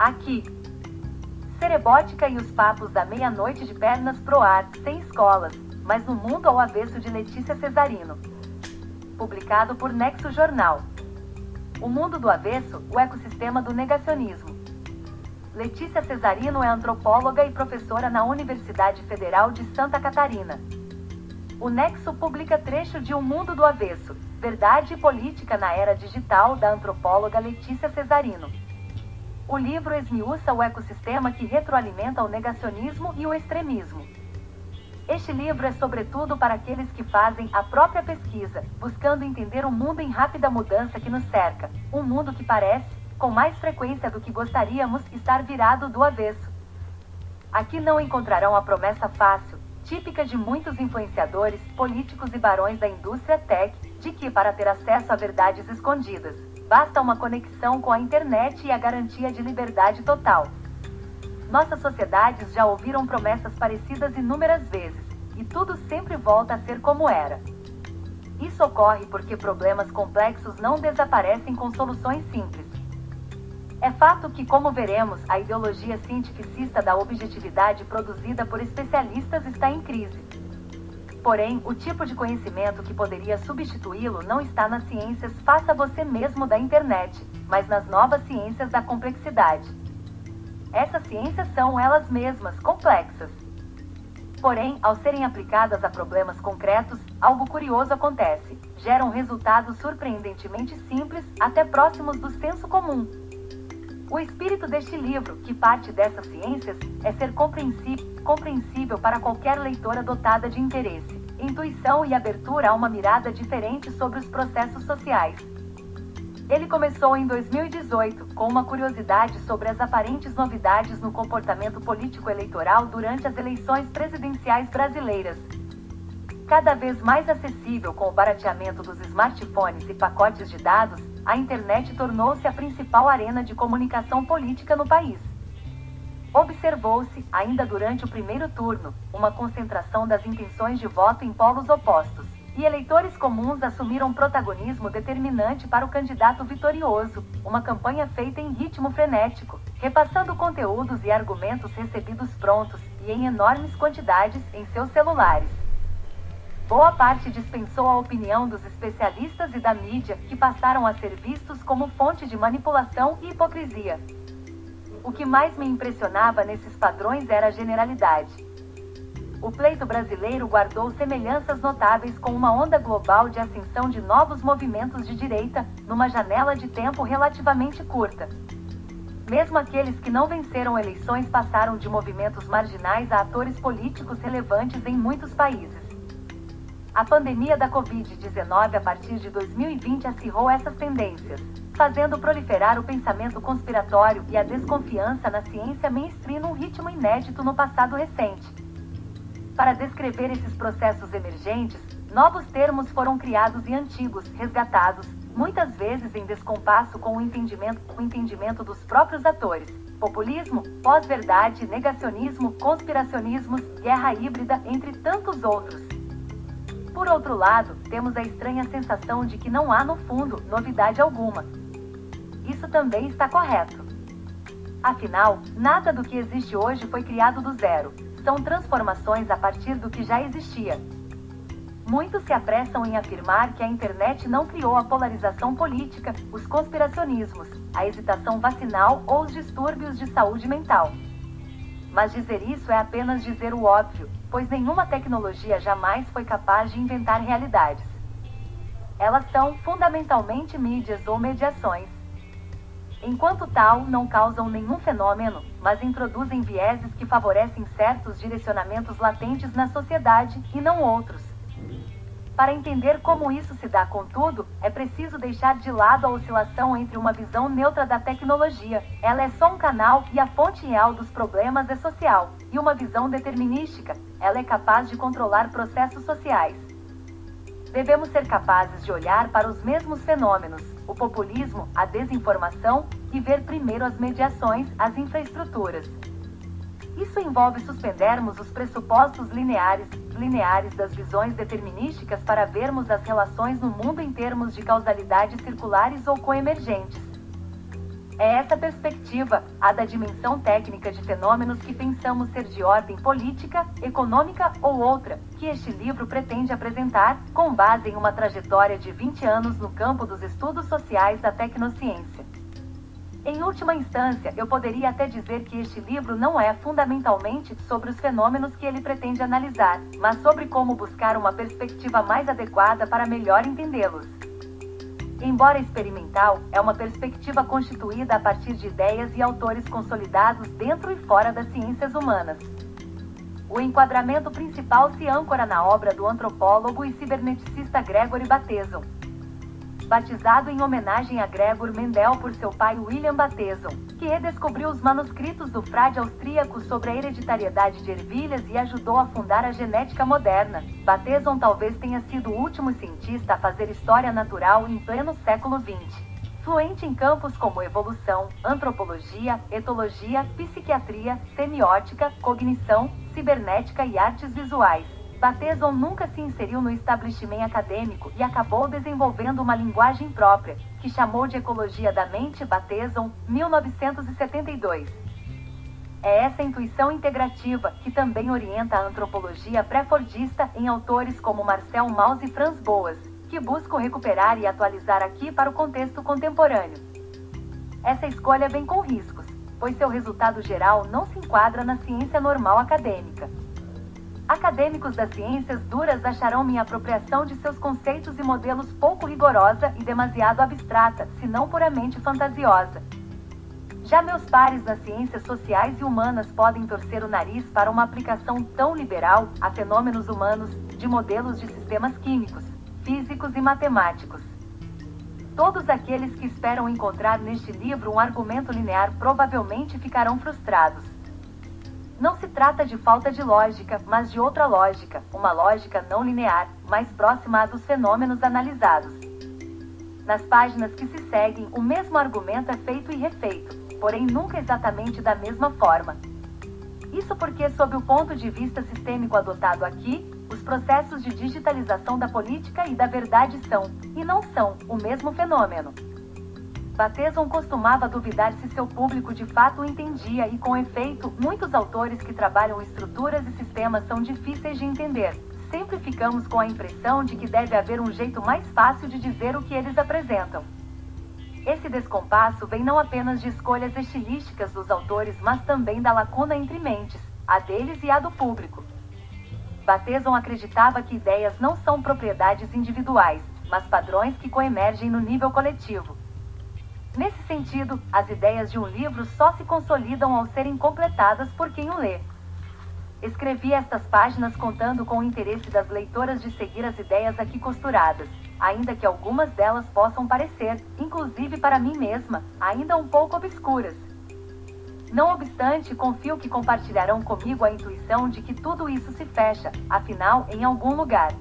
Aqui. Cerebótica e os papos da meia-noite de pernas pro ar, sem escolas, mas no mundo ao avesso de Letícia Cesarino. Publicado por Nexo Jornal. O mundo do avesso, o ecossistema do negacionismo. Letícia Cesarino é antropóloga e professora na Universidade Federal de Santa Catarina. O Nexo publica trecho de Um Mundo do Avesso, Verdade e Política na Era Digital, da antropóloga Letícia Cesarino. O livro esmiuça o ecossistema que retroalimenta o negacionismo e o extremismo. Este livro é sobretudo para aqueles que fazem a própria pesquisa, buscando entender o mundo em rápida mudança que nos cerca, um mundo que parece, com mais frequência do que gostaríamos, estar virado do avesso. Aqui não encontrarão a promessa fácil, típica de muitos influenciadores, políticos e barões da indústria tech, de que para ter acesso a verdades escondidas, Basta uma conexão com a internet e a garantia de liberdade total. Nossas sociedades já ouviram promessas parecidas inúmeras vezes, e tudo sempre volta a ser como era. Isso ocorre porque problemas complexos não desaparecem com soluções simples. É fato que, como veremos, a ideologia cientificista da objetividade produzida por especialistas está em crise. Porém, o tipo de conhecimento que poderia substituí-lo não está nas ciências faça você mesmo da internet, mas nas novas ciências da complexidade. Essas ciências são elas mesmas complexas. Porém, ao serem aplicadas a problemas concretos, algo curioso acontece: geram resultados surpreendentemente simples, até próximos do senso comum. O espírito deste livro, que parte dessas ciências, é ser compreensível para qualquer leitora dotada de interesse, intuição e abertura a uma mirada diferente sobre os processos sociais. Ele começou em 2018, com uma curiosidade sobre as aparentes novidades no comportamento político-eleitoral durante as eleições presidenciais brasileiras. Cada vez mais acessível com o barateamento dos smartphones e pacotes de dados, a internet tornou-se a principal arena de comunicação política no país. Observou-se, ainda durante o primeiro turno, uma concentração das intenções de voto em polos opostos, e eleitores comuns assumiram protagonismo determinante para o candidato vitorioso, uma campanha feita em ritmo frenético, repassando conteúdos e argumentos recebidos prontos e em enormes quantidades em seus celulares. Boa parte dispensou a opinião dos especialistas e da mídia, que passaram a ser vistos como fonte de manipulação e hipocrisia. O que mais me impressionava nesses padrões era a generalidade. O pleito brasileiro guardou semelhanças notáveis com uma onda global de ascensão de novos movimentos de direita, numa janela de tempo relativamente curta. Mesmo aqueles que não venceram eleições passaram de movimentos marginais a atores políticos relevantes em muitos países. A pandemia da Covid-19 a partir de 2020 acirrou essas tendências, fazendo proliferar o pensamento conspiratório e a desconfiança na ciência mainstream num ritmo inédito no passado recente. Para descrever esses processos emergentes, novos termos foram criados e antigos resgatados, muitas vezes em descompasso com o entendimento, o entendimento dos próprios atores. Populismo, pós-verdade, negacionismo, conspiracionismos, guerra híbrida, entre tantos outros. Por outro lado, temos a estranha sensação de que não há, no fundo, novidade alguma. Isso também está correto. Afinal, nada do que existe hoje foi criado do zero. São transformações a partir do que já existia. Muitos se apressam em afirmar que a internet não criou a polarização política, os conspiracionismos, a hesitação vacinal ou os distúrbios de saúde mental. Mas dizer isso é apenas dizer o óbvio, pois nenhuma tecnologia jamais foi capaz de inventar realidades. Elas são fundamentalmente mídias ou mediações. Enquanto tal, não causam nenhum fenômeno, mas introduzem vieses que favorecem certos direcionamentos latentes na sociedade e não outros. Para entender como isso se dá, contudo, é preciso deixar de lado a oscilação entre uma visão neutra da tecnologia, ela é só um canal e a fonte real dos problemas é social, e uma visão determinística, ela é capaz de controlar processos sociais. Devemos ser capazes de olhar para os mesmos fenômenos, o populismo, a desinformação, e ver primeiro as mediações, as infraestruturas. Isso envolve suspendermos os pressupostos lineares, lineares das visões determinísticas para vermos as relações no mundo em termos de causalidade circulares ou coemergentes. É essa perspectiva, a da dimensão técnica de fenômenos que pensamos ser de ordem política, econômica ou outra, que este livro pretende apresentar, com base em uma trajetória de 20 anos no campo dos estudos sociais da tecnociência. Em última instância, eu poderia até dizer que este livro não é fundamentalmente sobre os fenômenos que ele pretende analisar, mas sobre como buscar uma perspectiva mais adequada para melhor entendê-los. Embora experimental, é uma perspectiva constituída a partir de ideias e autores consolidados dentro e fora das ciências humanas. O enquadramento principal se âncora na obra do antropólogo e ciberneticista Gregory Bateson, batizado em homenagem a Gregor Mendel por seu pai William Bateson, que redescobriu os manuscritos do frade austríaco sobre a hereditariedade de ervilhas e ajudou a fundar a genética moderna. Bateson talvez tenha sido o último cientista a fazer história natural em pleno século XX fluente em campos como evolução, antropologia, etologia, psiquiatria, semiótica, cognição, cibernética e artes visuais. Bateson nunca se inseriu no estabelecimento acadêmico e acabou desenvolvendo uma linguagem própria, que chamou de Ecologia da Mente Bateson, 1972. É essa intuição integrativa que também orienta a antropologia pré-fordista em autores como Marcel Mauss e Franz Boas, que buscam recuperar e atualizar aqui para o contexto contemporâneo. Essa escolha vem com riscos, pois seu resultado geral não se enquadra na ciência normal acadêmica. Acadêmicos das ciências duras acharão minha apropriação de seus conceitos e modelos pouco rigorosa e demasiado abstrata, se não puramente fantasiosa. Já meus pares nas ciências sociais e humanas podem torcer o nariz para uma aplicação tão liberal a fenômenos humanos de modelos de sistemas químicos, físicos e matemáticos. Todos aqueles que esperam encontrar neste livro um argumento linear provavelmente ficarão frustrados. Não se trata de falta de lógica, mas de outra lógica, uma lógica não linear, mais próxima à dos fenômenos analisados. Nas páginas que se seguem, o mesmo argumento é feito e refeito, porém nunca exatamente da mesma forma. Isso porque, sob o ponto de vista sistêmico adotado aqui, os processos de digitalização da política e da verdade são, e não são, o mesmo fenômeno. Bateson costumava duvidar se seu público de fato entendia e, com efeito, muitos autores que trabalham estruturas e sistemas são difíceis de entender. Sempre ficamos com a impressão de que deve haver um jeito mais fácil de dizer o que eles apresentam. Esse descompasso vem não apenas de escolhas estilísticas dos autores, mas também da lacuna entre mentes, a deles e a do público. Bateson acreditava que ideias não são propriedades individuais, mas padrões que coemergem no nível coletivo. Nesse sentido, as ideias de um livro só se consolidam ao serem completadas por quem o lê. Escrevi estas páginas contando com o interesse das leitoras de seguir as ideias aqui costuradas, ainda que algumas delas possam parecer, inclusive para mim mesma, ainda um pouco obscuras. Não obstante, confio que compartilharão comigo a intuição de que tudo isso se fecha, afinal, em algum lugar.